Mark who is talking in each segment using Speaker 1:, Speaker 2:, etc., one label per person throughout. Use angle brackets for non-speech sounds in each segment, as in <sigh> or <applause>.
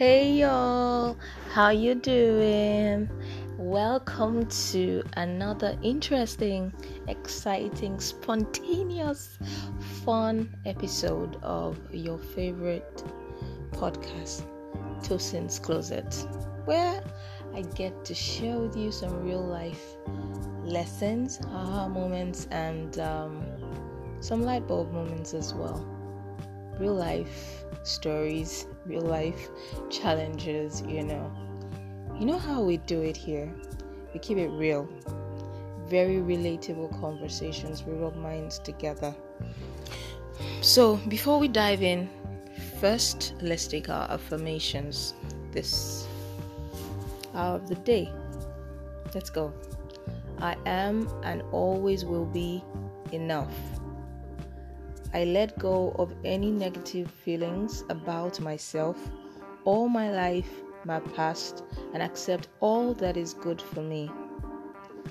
Speaker 1: Hey y'all, how you doing? Welcome to another interesting, exciting, spontaneous, fun episode of your favorite podcast, Tosin's Closet, where I get to share with you some real life lessons, aha moments, and um, some light bulb moments as well. Real life stories, real life challenges, you know. You know how we do it here? We keep it real. Very relatable conversations. We rub minds together. So, before we dive in, first let's take our affirmations this hour of the day. Let's go. I am and always will be enough. I let go of any negative feelings about myself, all my life, my past, and accept all that is good for me.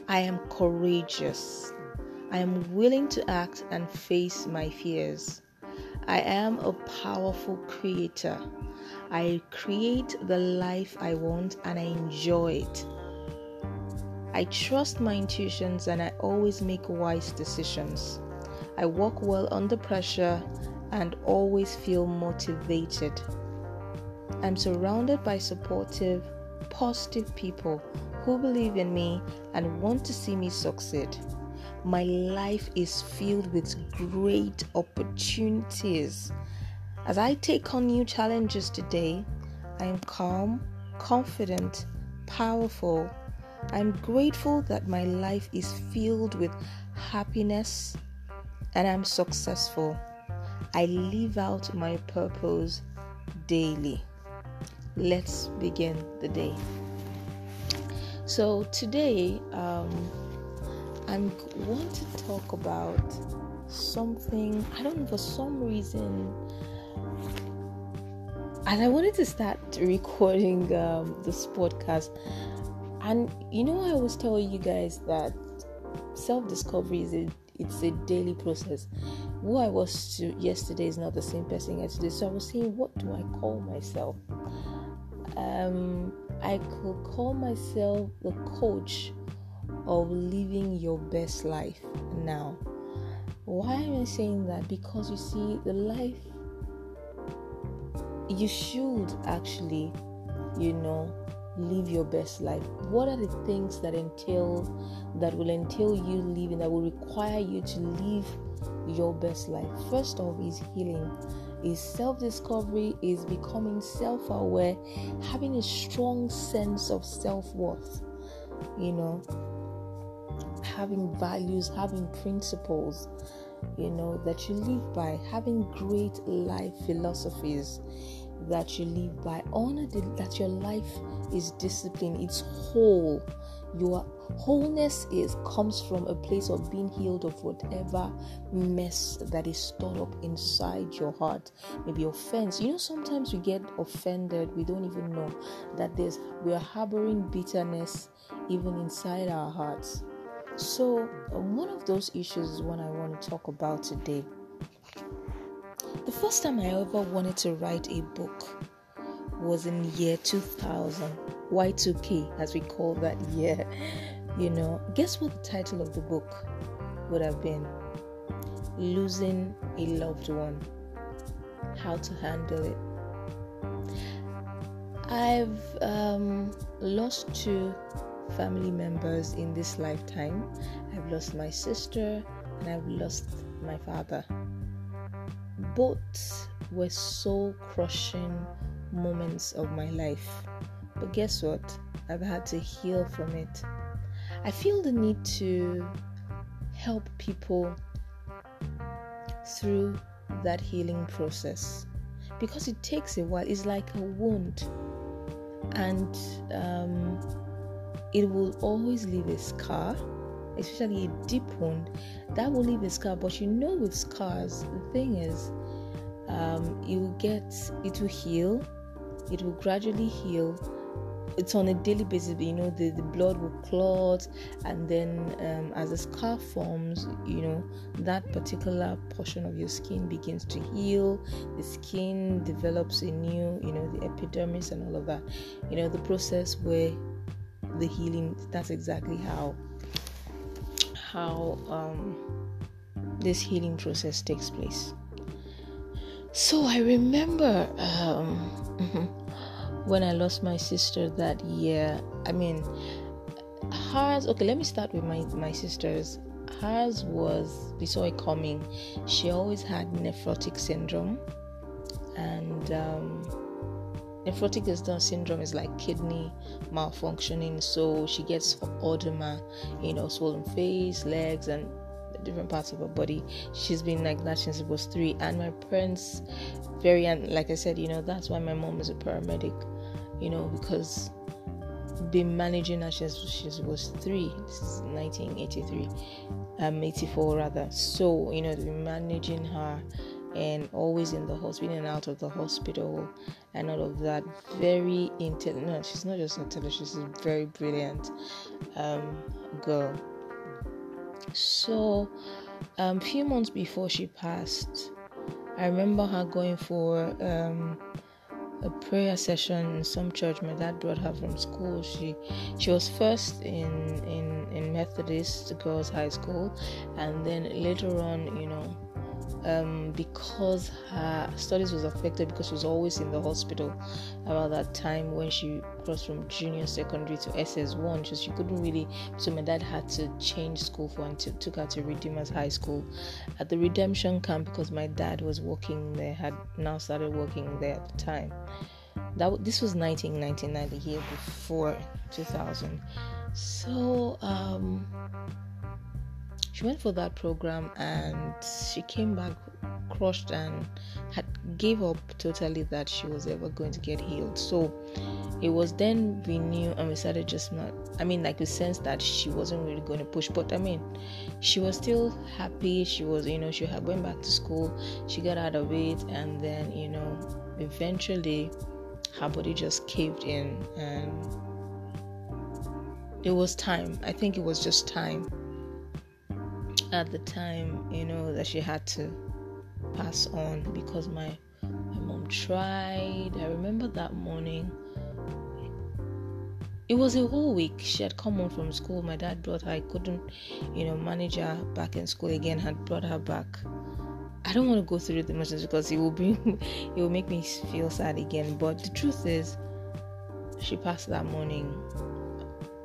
Speaker 1: I am courageous. I am willing to act and face my fears. I am a powerful creator. I create the life I want and I enjoy it. I trust my intuitions and I always make wise decisions. I work well under pressure and always feel motivated. I'm surrounded by supportive, positive people who believe in me and want to see me succeed. My life is filled with great opportunities. As I take on new challenges today, I am calm, confident, powerful. I'm grateful that my life is filled with happiness, and I'm successful. I live out my purpose daily. Let's begin the day. So today, um, I'm want to talk about something. I don't know for some reason. And I wanted to start recording um, this podcast, and you know, I always tell you guys that self discovery is a it's a daily process. Who I was yesterday is not the same person as today. So I was saying, what do I call myself? Um, I could call myself the coach of living your best life now. Why am I saying that? Because you see, the life you should actually, you know, live your best life? What are the things that entail that will entail you living that will require you to live your best life? First off is healing. Is self-discovery, is becoming self-aware, having a strong sense of self-worth, you know, having values, having principles, you know, that you live by, having great life philosophies that you live by. Honor that your life is disciplined, It's whole. Your wholeness is comes from a place of being healed of whatever mess that is stored up inside your heart. Maybe offense. You know, sometimes we get offended. We don't even know that there's we are harboring bitterness even inside our hearts. So, uh, one of those issues is one I want to talk about today. The first time I ever wanted to write a book was in year 2000, Y2K as we call that <laughs> year. You know, guess what the title of the book would have been? Losing a loved one. How to handle it. I've um, lost two family members in this lifetime. I've lost my sister and I've lost my father both were soul crushing moments of my life. But guess what? I've had to heal from it. I feel the need to help people through that healing process because it takes a while. It's like a wound, and um, it will always leave a scar especially a deep wound, that will leave a scar. But you know, with scars, the thing is, um, it will get, it will heal, it will gradually heal. it's on a daily basis you know the, the blood will clot and then um, as the scar forms you know that particular portion of your skin begins to heal the skin develops a new you know the epidermis and all of that you know the process where the healing that's exactly how how um, this healing process takes place so i remember um, <laughs> when I lost my sister that year. I mean, hers. Okay, let me start with my my sister's. Hers was we saw it coming. She always had nephrotic syndrome, and um, nephrotic syndrome is like kidney malfunctioning. So she gets oedema, you know, swollen face, legs, and different parts of her body. She's been like that since she was three, and my parents, very and like I said, you know, that's why my mom is a paramedic you know, because been managing her since she was three. This is 1983, um, 84 rather. So you know, been managing her and always in the hospital in and out of the hospital and all of that. Very intelligent. No, she's not just intelligent. She's a very brilliant um, girl. So, a um, few months before she passed, I remember her going for um, a prayer session in some church. My dad brought her from school. She she was first in in in Methodist girls high school, and then later on, you know, um, because her studies was affected because she was always in the hospital about that time when she crossed from junior secondary to SS1 so she couldn't really so my dad had to change school for and took her to Redeemers High School at the redemption camp because my dad was working there had now started working there at the time. That this was 1999 the year before 2000 so um she went for that program and she came back crushed and had gave up totally that she was ever going to get healed. So it was then we knew and we started just not i mean like we sensed that she wasn't really going to push but i mean she was still happy. She was you know she had went back to school she got out of it and then you know eventually her body just caved in and it was time. I think it was just time at the time, you know, that she had to pass on because my my mom tried. I remember that morning. It was a whole week. She had come home from school. My dad brought her. I couldn't, you know, manage her back in school again. Had brought her back. I don't want to go through the motions because it will bring, <laughs> it will make me feel sad again. But the truth is, she passed that morning.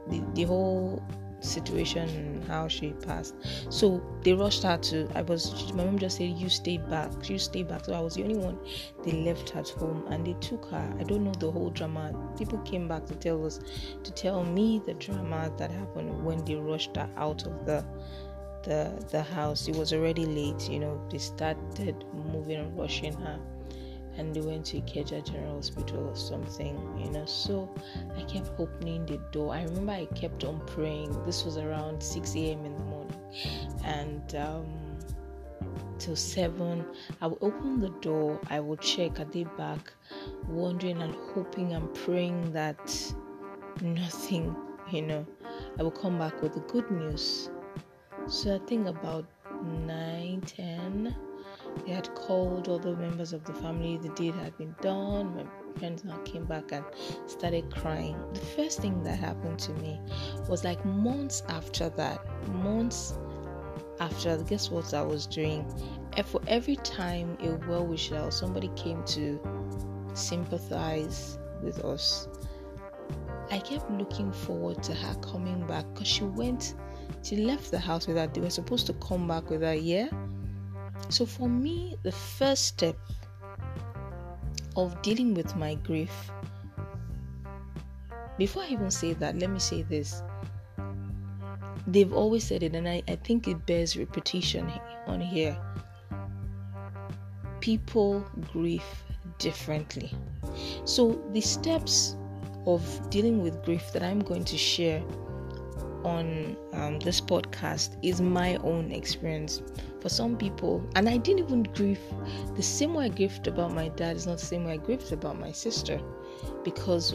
Speaker 1: The the whole situation and how she passed. So they rushed her to. I was. My mom just said, "You stay back. You stay back." So I was the only one. They left at home and they took her. I don't know the whole drama. People came back to tell us, to tell me the drama that happened when they rushed her out of the the the house. It was already late. You know, they started moving and rushing her and they went to Ikeja General Hospital or something, you know. So I kept opening the door. I remember I kept on praying. This was around 6 a.m. in the morning, and um, till 7, I would open the door, I would check, are they back, wondering and hoping and praying that nothing, you know, I will come back with the good news. So I think about 9 10 they had called all the members of the family. The deed had been done. My parents now came back and started crying. The first thing that happened to me was like months after that, months after, guess what I was doing? And for every time a well wisher or somebody came to sympathize with us, I kept looking forward to her coming back because she went, she left the house with. They were supposed to come back with her, yeah? So, for me, the first step of dealing with my grief, before I even say that, let me say this. They've always said it, and I, I think it bears repetition on here. People grieve differently. So, the steps of dealing with grief that I'm going to share on um, this podcast is my own experience. For some people, and I didn't even grieve the same way I grieved about my dad is not the same way I grieved about my sister. because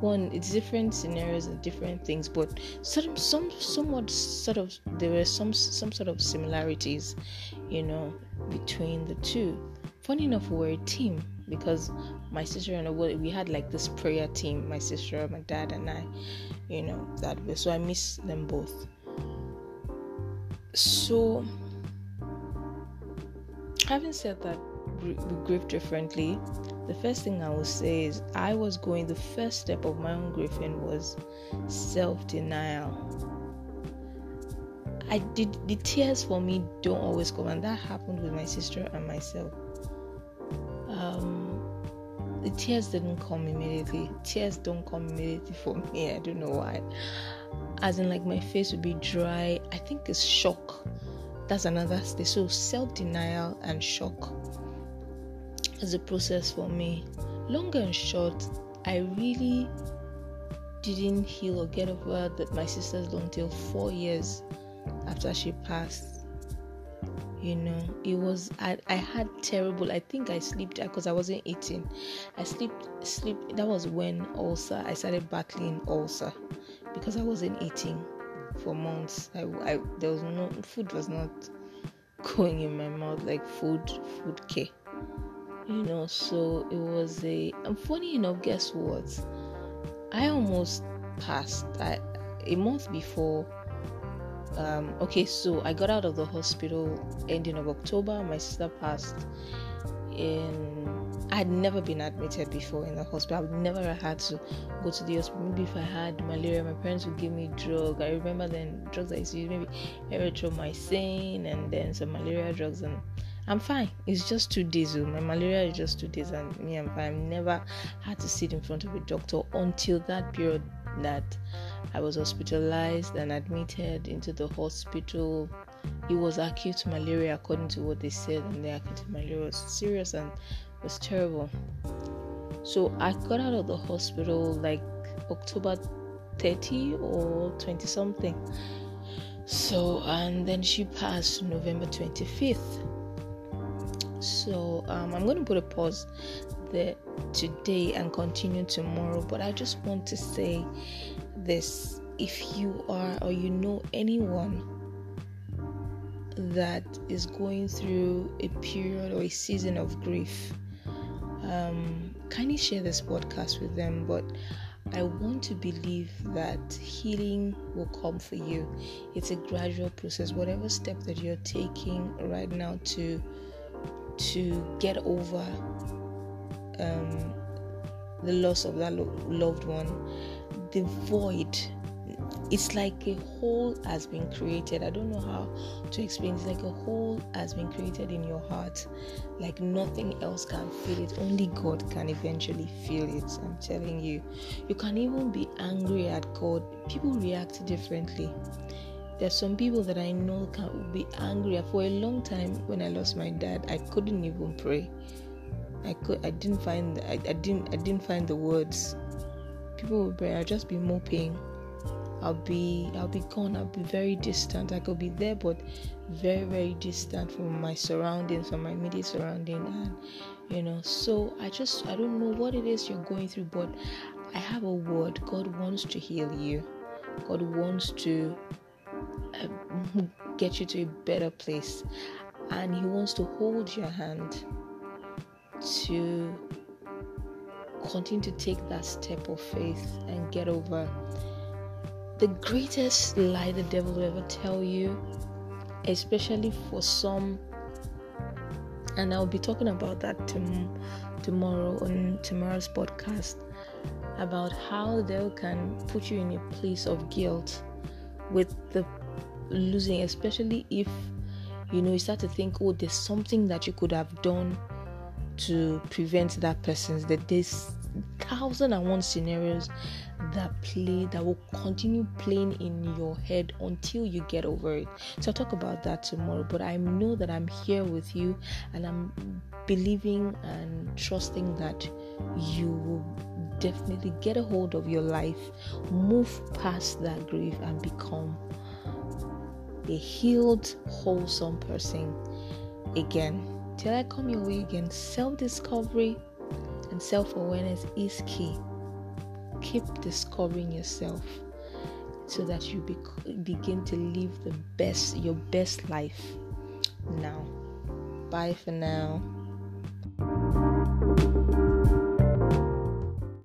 Speaker 1: one it's different scenarios and different things but some some somewhat sort of there were some some sort of similarities you know between the two funny enough we were a team because my sister and I, we had like this prayer team my sister my dad and i you know that way. So i miss them both. So having said that we grieve differently the first thing i will say is i was going the first step of my own grieving was self-denial. I did the tears for me don't always come and that happened with my sister and myself the tears didn't come immediately. Tears don't come immediately for me. I don't know why. As in like my face would be dry. I think it's shock. That's another stage so self-denial and shock is a process for me. Long and short i really didn't heal or get over that my sister's long till four years after she passed you know it was I, I had terrible i think i slept because uh, i wasn't eating i slept sleep that was when ulcer i started battling ulcer because I wasn't eating for months. I, I there was no food was not <laughs> going in my mouth like food food care. You know, so it was a. And funny enough, guess what? I almost passed. I a month before. Um, okay, so I got out of the hospital ending of October. My sister passed in I had never been admitted before in the hospital. I've never had to go to the hospital. Maybe if I had malaria, my parents would give me drug. I remember then drugs I used maybe erythromycin and then some malaria drugs, and I'm fine. It's just two days. Oh. My malaria is just two days, and me, I'm fine. I've never had to sit in front of a doctor until that period that I was hospitalized and admitted into the hospital. It was acute malaria, according to what they said, and the acute malaria was serious and was terrible. So I got out of the hospital like October 30 or 20 something. So, and then she passed November 25th. So, um, I'm going to put a pause today and continue tomorrow. But I just want to say this if you are or you know anyone that is going through a period or a season of grief, um, kindly share this podcast with them. But I want to believe that healing will come for you. It's a gradual process. Whatever step that you're taking right now to to get over um, the loss of that lo- loved one, the void it's like a hole has been created. I don't know how to explain. It's like a hole has been created in your heart, like nothing else can fill it. Only God can eventually fill it. I'm telling you. You can even be angry at God. People react differently. There's some people that I know can be angry. For a long time, when I lost my dad, I couldn't even pray. I could. I didn't find. I, I didn't. I didn't find the words. People would pray. I'll just be moping I'll be I'll be gone. I'll be very distant. I could be there, but very very distant from my surroundings, from my immediate surrounding, and you know. So I just I don't know what it is you're going through, but I have a word. God wants to heal you. God wants to uh, <laughs> get you to a better place, and He wants to hold your hand to continue to take that step of faith and get over the greatest lie the devil will ever tell you, especially for some, and I'll be talking about that tom- tomorrow on tomorrow's podcast about how they can put you in a place of guilt with the losing, especially if you know you start to think, oh, there's something that you could have done to prevent that person's that there's thousand and one scenarios that play that will continue playing in your head until you get over it. So I'll talk about that tomorrow. But I know that I'm here with you and I'm believing and trusting that you will definitely get a hold of your life, move past that grief, and become a healed, wholesome person again. Till I come your way again, self discovery and self awareness is key. Keep discovering yourself so that you be- begin to live the best, your best life now. Bye for now.